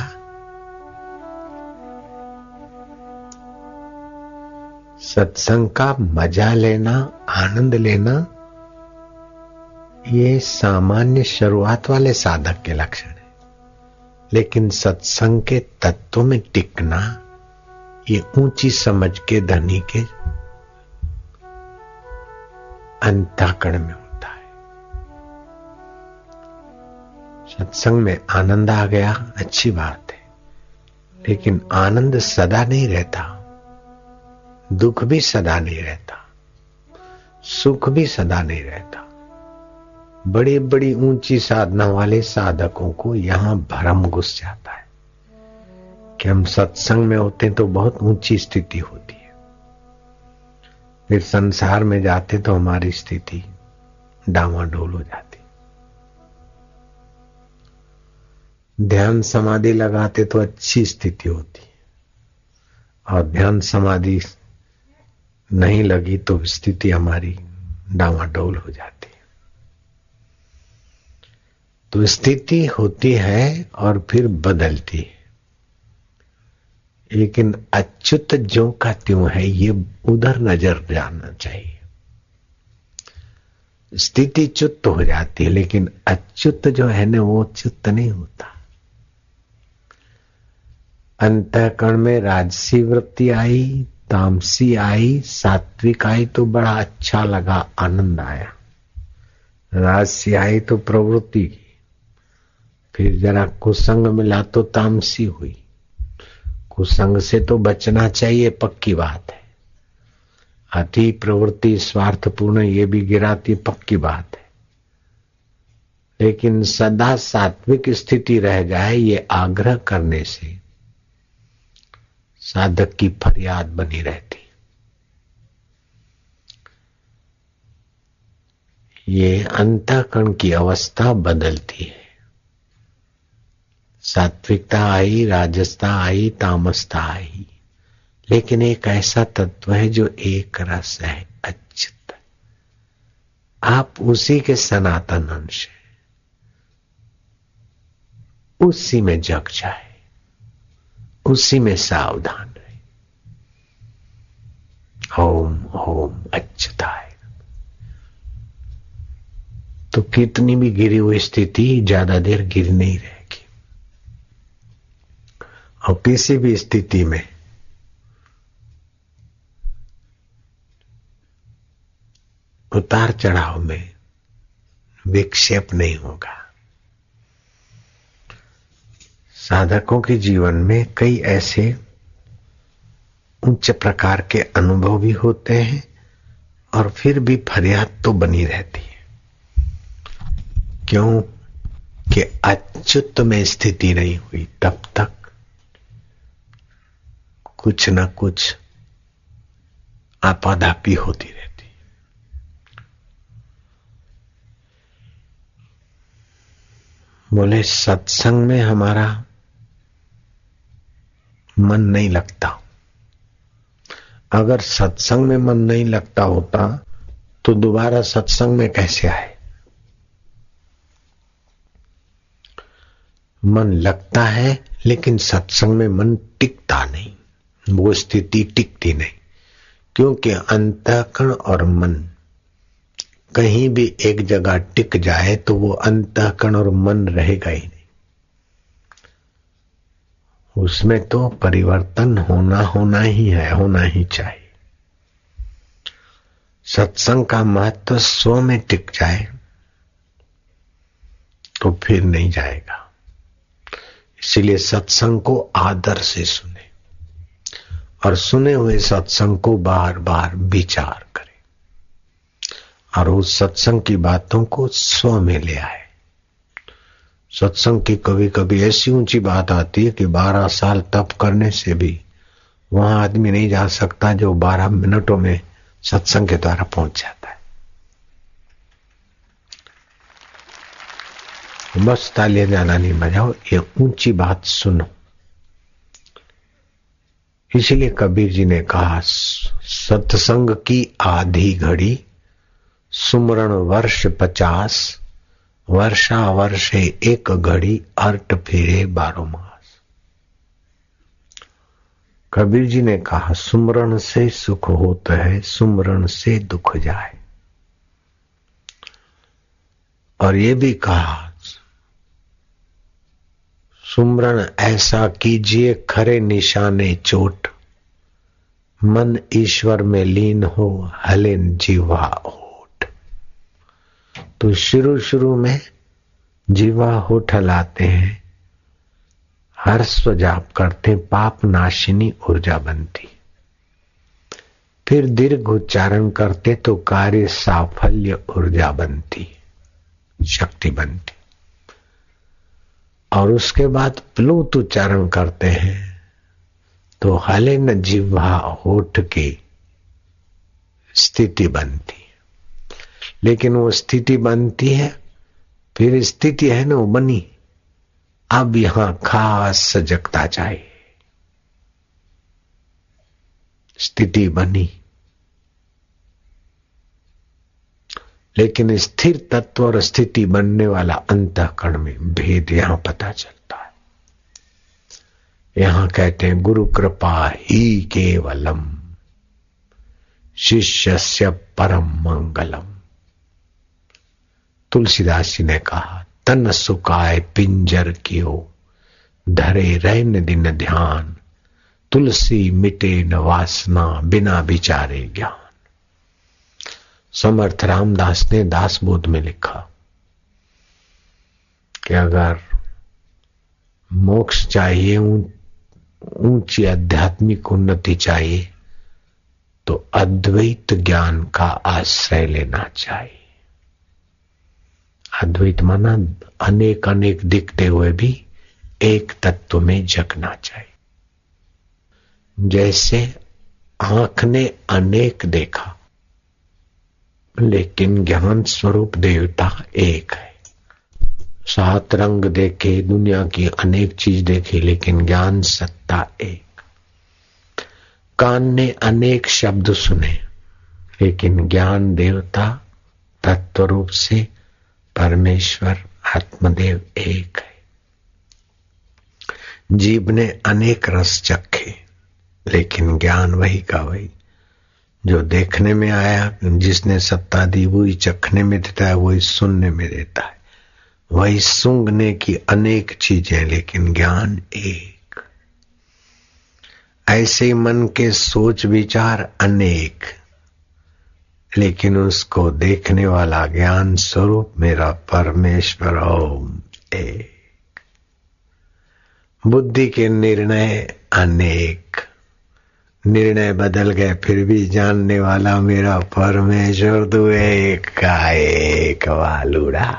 सत्संग का मज़ा लेना आनंद लेना ये सामान्य शुरुआत वाले साधक के लक्षण है लेकिन सत्संग के तत्व में टिकना ये ऊँची समझ के धनी के अंताकरण में होता है। सत्संग में आनंद आ गया, अच्छी बात है। लेकिन आनंद सदा नहीं रहता। दुख भी सदा नहीं रहता। सुख भी सदा नहीं रहता। बड़ी बड़ी ऊँची साधना वाले साधकों को यहाँ भरम घुस जाता है। कि हम सत्संग में होते हैं तो बहुत ऊँची स्थिति होती है। फिर संसार में जाते तो हमारी स्थिति डामाडोल हो जाती। ध्यान समाधि लगाते तो अच्छी स्थिति होती। और ध्यान समाधि नहीं लगी तो स्थिति हमारी डामाडोल हो जाती। तो स्थिति होती है और फिर बदलती है। लेकिन अच्युत जो का त्यों है, ये उधर नज़र जाना चाहिए। स्थिति च्युत हो जाती है, लेकिन अच्युत जो है ना, वो च्युत नहीं होता। अंतकरण में राजसी वृत्ति आई, तामसी आई, सात्विक आई तो बड़ा अच्छा लगा, आनंद आया। राजसी आई तो प्रवृत्ति की। फिर जरा कुसंग मिला तो तामसी हुई। कुसंग से तो बचना चाहिए, पक्की बात है। अति प्रवृत्ति स्वार्थपूर्ण, ये भी गिराती, पक्की बात है। लेकिन सदा सात्विक स्थिति रह जाए ये आग्रह करने से साधक की फरियाद बनी रहती। ये अंतकरण की अवस्था बदलती है। सात्विकता आई राजस्ता आई तामसता आई लेकिन एक ऐसा तत्व है जो एक रस है, अच्युत। आप उसी के सनातन अंश है। उसी में जग जाए। उसी में सावधान रहे। ओम ओम अच्युताय। तो कितनी भी गिरी हुई स्थिति, ज़्यादा देर गिर नहीं रहेगी और किसी भी स्थिति में उतार चढ़ाव में विक्षेप नहीं होगा। साधकों के जीवन में कई ऐसे उच्च प्रकार के अनुभव भी होते हैं और फिर भी फरियाद तो बनी रहती है। क्यों? कि अच्युत में स्थिति नहीं हुई, तब तक कुछ ना कुछ आपाधापी होती रहती बोले, सत्संग में हमारा मन नहीं लगता। अगर सत्संग में मन नहीं लगता होता तो दोबारा सत्संग में कैसे आए? मन लगता है, लेकिन सत्संग में मन टिकता नहीं। वो स्थिति टिकती नहीं। क्योंकि अंतकरण और मन कहीं भी एक जगह टिक जाए तो वो अंतकरण और मन रहेगा ही नहीं। उसमें तो परिवर्तन होना होना ही है, होना ही चाहिए। सत्संग का महत्व स्व में टिक जाए तो फिर नहीं जाएगा। इसीलिए सत्संग को आदर से सुने। और सुने हुए सत्संग को बार बार विचार करें। और उस सत्संग की बातों को स्व में ले आए। सत्संग की कभी कभी ऐसी ऊँची बात आती है कि बारह साल तप करने से भी वहाँ आदमी नहीं जा सकता जो बारह मिनटों में सत्संग के द्वारा पहुँच जाता है। बस तालियाँ जाना नहीं बजाओ ये ऊँची बात सुनो। इसलिए कबीर जी ने कहा, सत्संग की आधी घड़ी, सुमरण वर्ष पचास वर्षा वर्षे एक घड़ी, अर्ट फिरे बारो मास। कबीर जी ने कहा, सुमरण से सुख होता है, सुमरण से दुख जाए। और ये भी कहा सुमरण, ऐसा कीजिए खरे निशाने चोट। मन ईश्वर में लीन हो हले जीवा होठ तो शुरू शुरू में जीवा होठ हलाते हैं हर्ष जाप करते पाप नाशिनी ऊर्जा बनती। फिर दीर्घ उच्चारण करते तो कार्य साफल्य ऊर्जा बनती, शक्ति बनती। और उसके बाद प्लूत उच्चारण करते हैं। तो हले न जिह्वा होठ की स्थिति बनती लेकिन वो स्थिति बनती है, फिर स्थिति है ना वो बनी। अब यहाँ खास सजगता चाहिए। स्थिति बनी। लेकिन स्थिर तत्व और स्थिति बनने वाला अंतकरण में भेद यहाँ पता चलता है। यहाँ कहते हैं, गुरु कृपा ही केवलम शिष्य से परम मंगलम। तुलसीदास जी ने कहा, तन सुकाय पिंजर कियो, धरे रहन दिन ध्यान, तुलसी मिटे न वासना बिना विचारे ज्ञान। समर्थ रामदास ने दास बोध में लिखा कि अगर मोक्ष चाहिए ऊँची आध्यात्मिक उन्नति चाहिए तो अद्वैत ज्ञान का आश्रय लेना चाहिए। अद्वैत माना अनेक अनेक दिखते हुए भी एक तत्व में जगना चाहिए। जैसे आँख ने अनेक देखा लेकिन ज्ञान स्वरूप देवता एक है। सात रंग देखे, दुनिया की अनेक चीज़ देखी, लेकिन ज्ञान सत्ता एक। कान ने अनेक शब्द सुने, लेकिन ज्ञान देवता तत्व रूप से परमेश्वर, आत्मदेव एक है। जीव ने अनेक रस चखे, लेकिन ज्ञान वही का वही। जो देखने में आया, जिसने सत्ता दी, वही चखने में देता है, वही सुनने में देता है। वही सूंघने की अनेक चीज़ें, लेकिन ज्ञान एक। ऐसे मन के सोच विचार अनेक, लेकिन उसको देखने वाला ज्ञान स्वरूप मेरा परमेश्वर ओम एक। बुद्धि के निर्णय अनेक। निर्णय बदल गए फिर भी जानने वाला मेरा परमेश्वर तू एक का एक वालुड़ा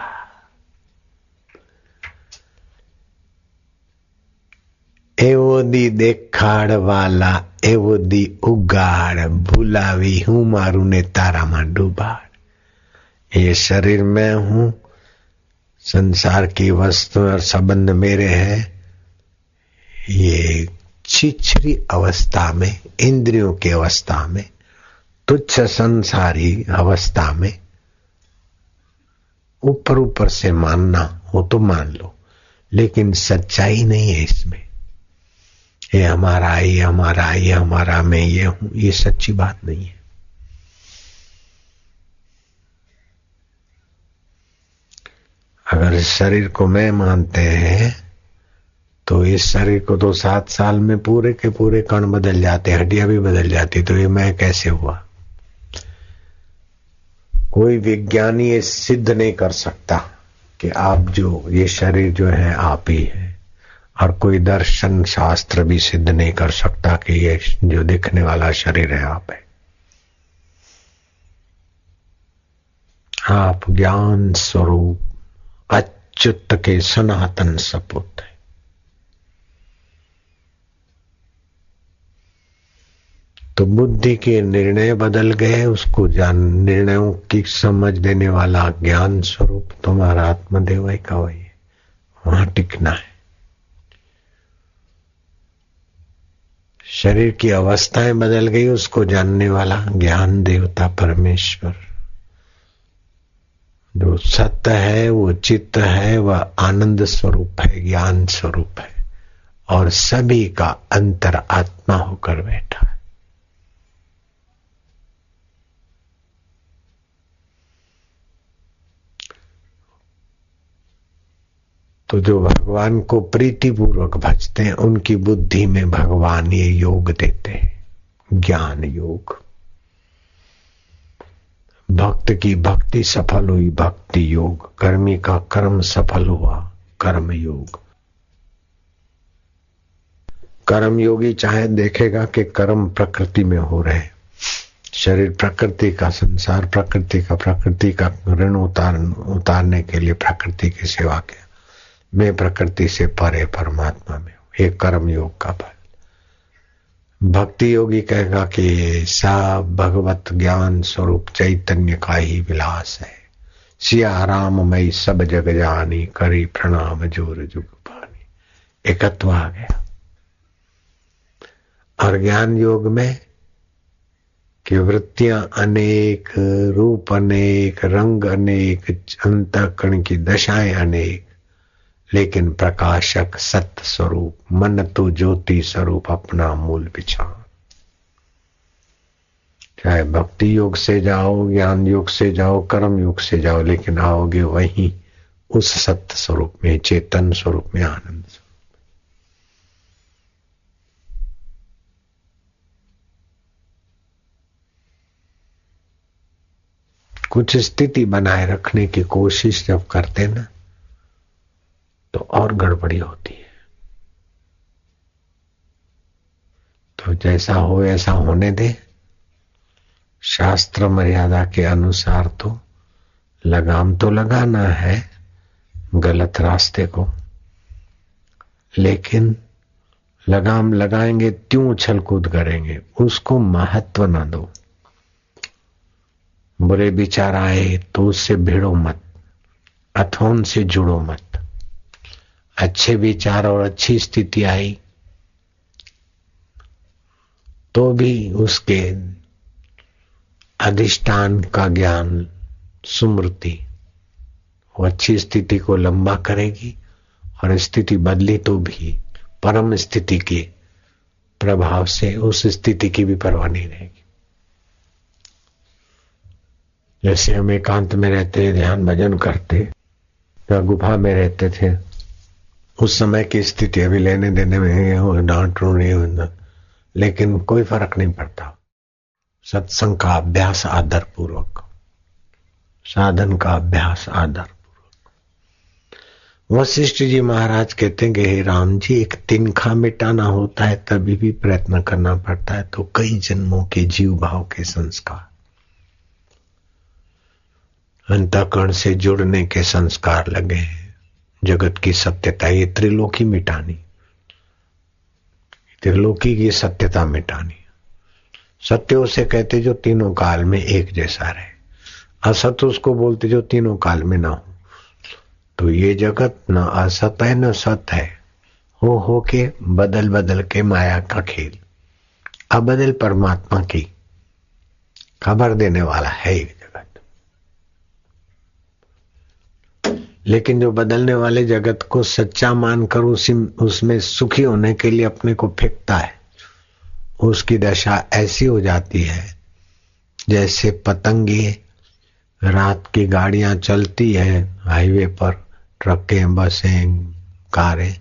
એવો દી દેખાડ વાલા એવો દી ઉગાડ ભૂલાવી हूं मारू ने तारा में डूबाड़ ये शरीर में हूं संसार की वस्तु और संबंध मेरे हैं ये छिछरी अवस्था में, इंद्रियों की अवस्था में, तुच्छ संसारी अवस्था में, ऊपर ऊपर से मानना हो तो मान लो, लेकिन सच्चाई नहीं है इसमें। ये हमारा ये हमारा ये हमारा, मैं ये हूँ, ये सच्ची बात नहीं है। अगर शरीर को मैं मानते हैं तो इस शरीर को तो सात साल में पूरे के पूरे कण बदल जाते, हड्डियाँ भी बदल जाती तो ये मैं कैसे हुआ? कोई विज्ञानी ये सिद्ध नहीं कर सकता कि आप जो, ये शरीर जो है, आप ही है। और कोई दर्शन शास्त्र भी सिद्ध नहीं कर सकता कि ये जो दिखने वाला शरीर है, आप है। आप ज्ञान स्वरूप, अच्युत के सनातन सपुत तो बुद्धि के निर्णय बदल गए, उसको जान, निर्णयों की समझ देने वाला ज्ञान स्वरूप तुम्हारा आत्मदेव है का वही है वहाँ टिकना है। शरीर की अवस्थाएँ बदल गई, उसको जानने वाला ज्ञान देवता परमेश्वर। जो सत्य है, वो चित्त है, वह आनंद स्वरूप है, ज्ञान स्वरूप है। और सभी का अंतर आत्मा होकर बैठा है। तो जो भगवान को प्रीतिपूर्वक भजते हैं, उनकी बुद्धि में भगवान ये योग देते हैं, ज्ञान योग। भक्त की भक्ति सफल हुई, भक्ति योग। कर्मी का कर्म सफल हुआ, कर्म योग। कर्म योगी चाहे देखेगा कि कर्म प्रकृति में हो रहे शरीर प्रकृति का, संसार प्रकृति का प्रकृति का ऋण उतार, उतारने के लिए प्रकृति की सेवा किया। मैं प्रकृति से परे परमात्मा में हूँ। ये कर्म योग का फल। भक्ति योगी कहेगा कि सब भगवत ज्ञान स्वरूप चैतन्य का ही विलास है। सिया राम मई सब जग जानी, करी प्रणाम ज़ोर जुग पानी। एकत्व आ गया। और ज्ञान योग में कि वृत्तियाँ अनेक, रूप अनेक, रंग अनेक अंतकण की दशाएँ अनेक लेकिन प्रकाशक सत्य स्वरूप मन तो ज्योति स्वरूप अपना मूल पिछाण चाहे भक्ति योग से जाओ, ज्ञान योग से जाओ, कर्म योग से जाओ, लेकिन आओगे वहीं उस सत्य स्वरूप में, चेतन स्वरूप में आनंद स्वरूप। कुछ स्थिति बनाए रखने की कोशिश जब करते ना तो और गड़बड़ी होती है। तो जैसा हो, ऐसा होने दे। शास्त्र मर्यादा के अनुसार तो लगाम तो लगाना है गलत रास्ते को। लेकिन लगाम लगाएँगे, त्यों उछल कूद करेंगे, उसको महत्व ना दो। बुरे विचार आए तो उससे भिड़ो मत अथवा उनसे जुड़ो मत। अच्छे विचार और अच्छी स्थिति आई तो भी उसके अधिष्ठान का ज्ञान, सुमृति, वो अच्छी स्थिति को लंबा करेगी और स्थिति बदली तो भी, परम स्थिति के प्रभाव से उस स्थिति की भी परवाह नहीं रहेगी। जैसे हम एकांत में रहते, ध्यान भजन करते, या गुफा में रहते थे उस समय की स्थिति अभी लेने देने में डांट रो नहीं लेकिन कोई फ़र्क नहीं पड़ता। सत्संग का अभ्यास आदर पूर्वक साधन का अभ्यास आदर पूर्वक वशिष्ठ जी महाराज कहते हैं कि, हे राम जी, एक तिनखा मिटाना होता है, तभी भी प्रयत्न करना पड़ता है। तो कई जन्मों के जीव भाव के संस्कार। अंतकरण से जुड़ने के संस्कार लगे हैं। जगत की सत्यता ये त्रिलोकी मिटानी। त्रिलोकी की सत्यता मिटानी। सत्य उसे कहते जो तीनों काल में एक जैसा रहे। असत उसको बोलते जो तीनों काल में ना हो। तो ये जगत न असत है, न सत है। हो हो के बदल बदल के माया का खेल। अबदल परमात्मा की। खबर देने वाला है लेकिन जो बदलने वाले जगत को सच्चा मानकर उसी, उसमें सुखी होने के लिए अपने को फेंकता है, उसकी दशा ऐसी हो जाती है, जैसे पतंगी रात की गाड़ियाँ चलती है, हाईवे पर ट्रकें, बसें, कारें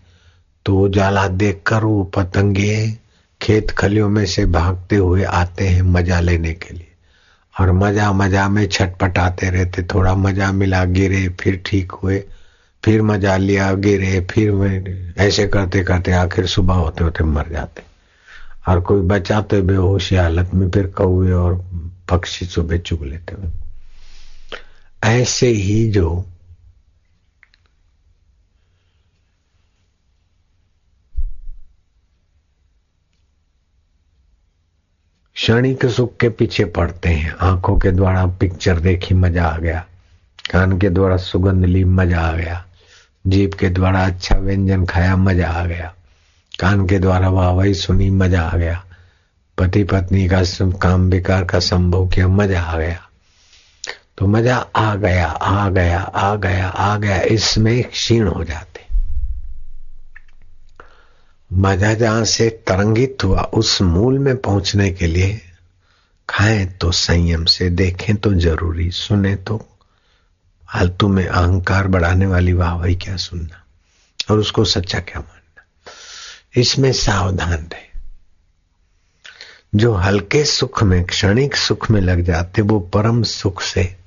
तो वो जाला देखकर वो पतंगे खेत खलियों में से भागते हुए आते हैं मज़ा लेने के लिए। और मज़ा मज़ा में छटपट आते रहते, थोड़ा मज़ा मिला, गिरे, फिर ठीक हुए, फिर मज़ा लिया, गिरे, फिर ऐसे करते करते आखिर सुबह होते होते मर जाते। और कोई बचा तो बेहोशी हालत में फिर कौए और पक्षी सुबह चुग लेते हुए। ऐसे ही जो क्षणिक सुख के पीछे पड़ते हैं। आँखों के द्वारा पिक्चर देखी मज़ा आ गया। कान के द्वारा सुगंध ली मज़ा आ गया। जीप के द्वारा अच्छा व्यंजन खाया मज़ा आ गया। कान के द्वारा वाह वही सुनी मज़ा आ गया। पति पत्नी का काम विकार का संभव किया मज़ा आ गया। तो मज़ा आ गया आ गया आ गया आ गया। इसमें क्षीण हो जाते मज़ा जहाँ से तरंगित हुआ उस मूल में पहुँचने के लिए। खाएँ तो संयम से, देखें तो ज़रूरी, सुने तो फालतू में अहंकार बढ़ाने वाली वाह वही क्या सुनना। और उसको सच्चा क्या मानना। इसमें सावधान रहे। जो हल्के सुख में, क्षणिक सुख में लग जाते, वो परम सुख से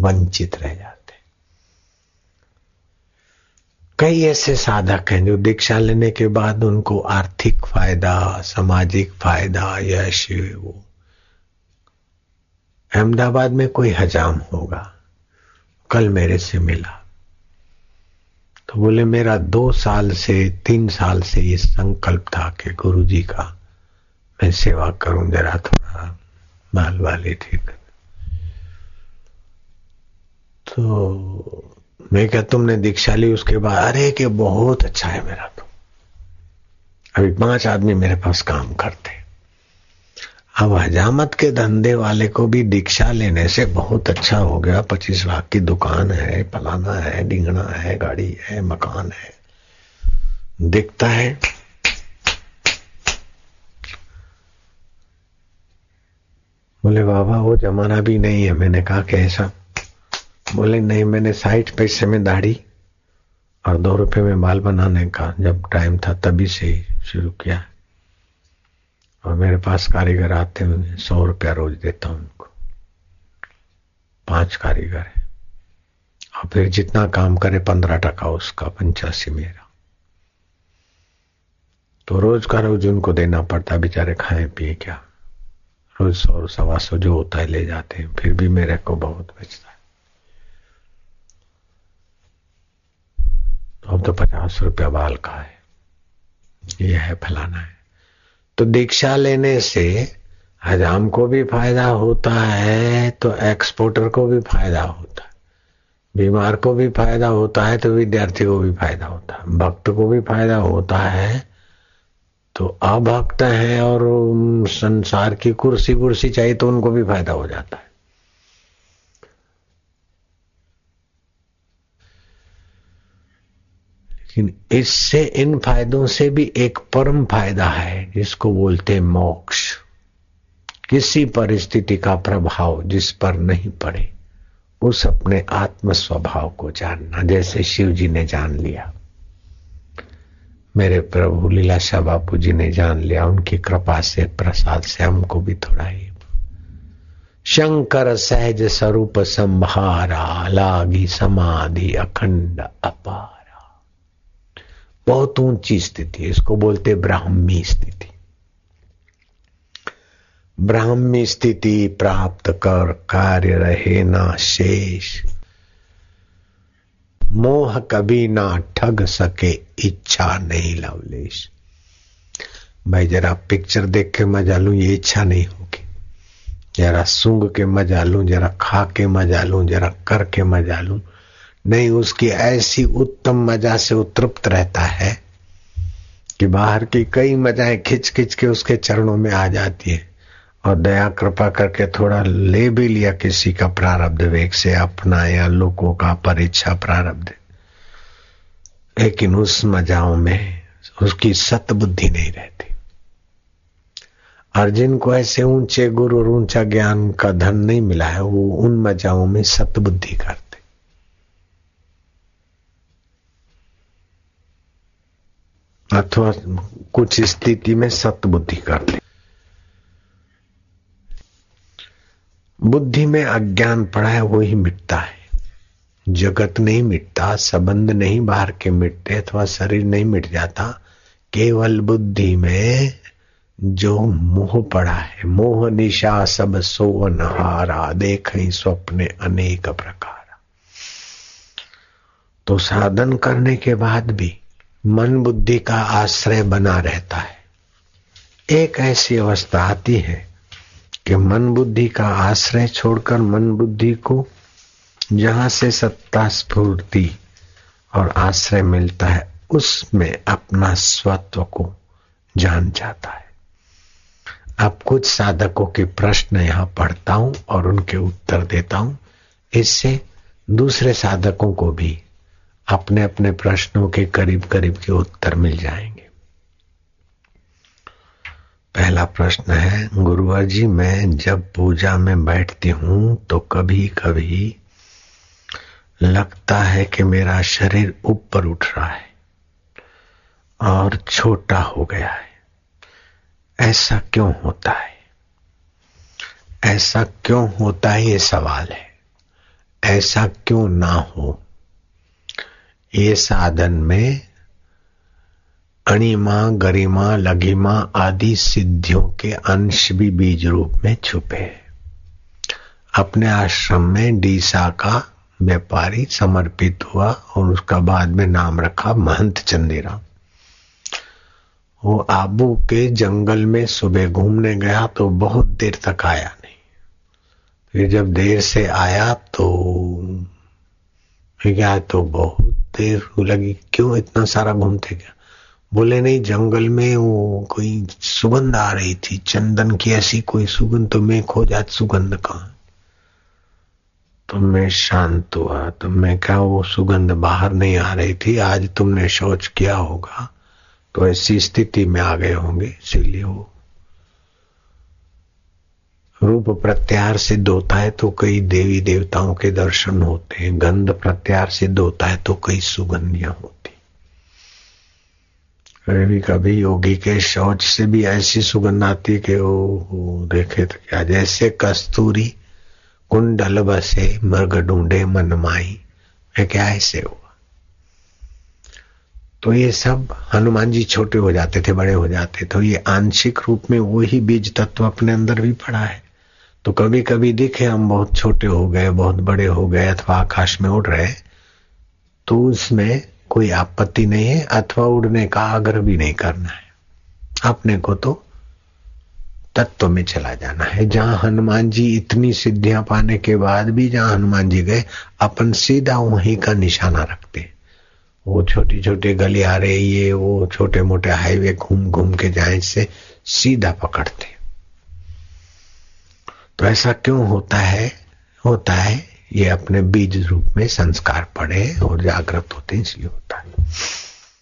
वंचित रह जाते। कई ऐसे साधक हैं जो दीक्षा लेने के बाद उनको आर्थिक फ़ायदा, सामाजिक फ़ायदा यश वो। अहमदाबाद में कोई हजाम होगा। कल मेरे से मिला। तो बोले, मेरा दो साल से, तीन साल से ये संकल्प था कि गुरु जी का मैं सेवा करूँ, जरा थोड़ा माल वाले ठीक तो मैं क्या तुमने दीक्षा ली उसके बाद? अरे कि बहुत अच्छा है मेरा तो। अभी पाँच आदमी मेरे पास काम करते। अब हजामत के धंधे वाले को भी दीक्षा लेने से बहुत अच्छा हो गया। पच्चीस लाख की दुकान है, फलाना है, डिंगना है, गाड़ी है, मकान है। दिखता है। बोले, बाबा, वो जमाना भी नहीं है। मैंने कहा, कैसा? बोले, नहीं, मैंने साठ पैसे में दाढ़ी और दो रुपए में बाल बनाने का, जब टाइम था तभी से ही शुरू किया और मेरे पास कारीगर आते हैं सौ रुपया रोज देता हूँ उनको। पाँच कारीगर है। और फिर जितना काम करे, पंद्रह टका उसका, पंचासी मेरा। तो रोज का रोज उनको देना पड़ता, बेचारे खाए, पिए क्या? रोज सौ सवा सौ जो होता है, ले जाते हैं। फिर भी मेरे को बहुत बचता तो अब तो पचास रुपया बाल का है। यह है फलाना है। तो दीक्षा लेने से हजाम को भी फ़ायदा होता है तो एक्सपोर्टर को भी फ़ायदा होता है। बीमार को भी फ़ायदा होता है तो विद्यार्थी को भी फ़ायदा होता है। भक्त को भी फ़ायदा होता है तो अभक्त है और संसार की कुर्सी कुर्सी चाहिए तो उनको भी फ़ायदा हो जाता है। लेकिन इससे, इन फायदों से भी एक परम फ़ायदा है, जिसको बोलते मोक्ष। किसी परिस्थिति का प्रभाव जिस पर नहीं पड़े, उस अपने आत्म स्वभाव को जानना। जैसे शिव जी ने जान लिया, मेरे प्रभु लीलाशाह बापू जी ने जान लिया, उनकी कृपा से, प्रसाद से, हमको भी थोड़ा ही। शंकर सहज स्वरूप संभारा, लागी समाधि अखंड अपार। बहुत ऊँची स्थिति इसको बोलते ब्राह्मी स्थिति। ब्राह्मी स्थिति प्राप्त कर कार्य रहे ना शेष। मोह कभी ना ठग सके, इच्छा नहीं लवलेश। भाई जरा पिक्चर देख के मज़ा लू, ये इच्छा नहीं होगी। जरा सूंघ के मज़ा लू, जरा खा के मज़ा लू, जरा कर के मज़ा लू। नहीं, उसकी ऐसी उत्तम मज़ा से उत्तृप्त रहता है कि बाहर की कई मजाएँ खिंच खिंच के उसके चरणों में आ जाती है। और दया कृपा करके थोड़ा ले भी लिया किसी का प्रारब्ध वेग से अपना या लोगों का परीक्षा प्रारब्ध। लेकिन उस मजाओं में उसकी सतबुद्धि नहीं रहती। और जिनको ऐसे ऊँचे गुरु और ऊँचा ज्ञान का धन नहीं मिला है, वो उन मजाओं में सत बुद्धि करते अथवा कुछ स्थिति में सत बुद्धि कर ले। बुद्धि में अज्ञान पड़ा है, वो ही मिटता है। जगत नहीं मिटता, संबंध नहीं बाहर के मिटते, अथवा शरीर नहीं मिट जाता। केवल बुद्धि में जो मोह पड़ा है, मोह, निशा, सब सोवन हारा देख स्वप्ने, अनेक प्रकार। तो साधन करने के बाद भी मन बुद्धि का आश्रय बना रहता है। एक ऐसी अवस्था आती है कि मन बुद्धि का आश्रय छोड़कर मन बुद्धि को जहाँ से सत्ता स्फूर्ति और आश्रय मिलता है, उसमें अपना स्वत्व को जान जाता है। अब कुछ साधकों के प्रश्न यहाँ पढ़ता हूँ और उनके उत्तर देता हूँ। इससे दूसरे साधकों को भी अपने अपने प्रश्नों के करीब करीब के उत्तर मिल जाएँगे। पहला प्रश्न है गुरुवर जी मैं जब पूजा में बैठती हूँ तो कभी कभी लगता है कि मेरा शरीर ऊपर उठ रहा है और छोटा हो गया है। ऐसा क्यों होता है? ऐसा क्यों होता है ये सवाल है। ऐसा क्यों ना हो? ये साधन में अणिमा, गरिमा, लघिमा आदि सिद्धियों के अंश भी बीज रूप में छुपे अपने आश्रम में डीसा का व्यापारी समर्पित हुआ और उसका बाद में नाम रखा महंत चंदेरा वो आबू के जंगल में सुबह घूमने गया तो बहुत देर तक आया नहीं। फिर जब देर से आया तो गया तो बहुत देर लगी। क्यों इतना सारा घूमते गया? बोले, नहीं, जंगल में वो कोई सुगंध आ रही थी। चंदन की ऐसी कोई सुगंध तो मैं खो जात सुगंध कहा तो मैं शांत हुआ। तो मैं क्या वो सुगंध बाहर नहीं आ रही थी। आज तुमने शौच किया होगा तो ऐसी स्थिति में आ गए होंगे, इसीलिए वो रूप प्रत्यार सिद्ध होता है तो कई देवी देवताओं के दर्शन होते हैं। गंध प्रत्यार सिद्ध होता है तो कई सुगंधियाँ होती कभी कभी योगी के शौच से भी ऐसी सुगंध आती कि वो, देखे तो क्या? जैसे कस्तूरी कुंडल बसे मृग ढूंढे मन माई। मैं क्या ऐसे हुआ? तो ये सब हनुमान जी छोटे हो जाते थे बड़े हो जाते तो ये आंशिक रूप में वही बीज तत्व अपने अंदर भी पड़ा है। तो कभी कभी दिखे, हम बहुत छोटे हो गए, बहुत बड़े हो गए, अथवा आकाश में उड़ रहे तो उसमें कोई आपत्ति नहीं है, अथवा उड़ने का आग्रह भी नहीं करना है। अपने को तो तत्व में चला जाना है। जहाँ हनुमान जी इतनी सिद्धियाँ पाने के बाद भी जहाँ हनुमान जी गए, अपन सीधा वहीं का निशाना रखते वो छोटी आ रही ये वो छोटे मोटे हाईवे घूम घूम के जाए से सीधा पकड़ते तो ऐसा क्यों होता है? होता है, ये अपने बीज रूप में संस्कार पड़े और जागृत होते इसलिए होता है।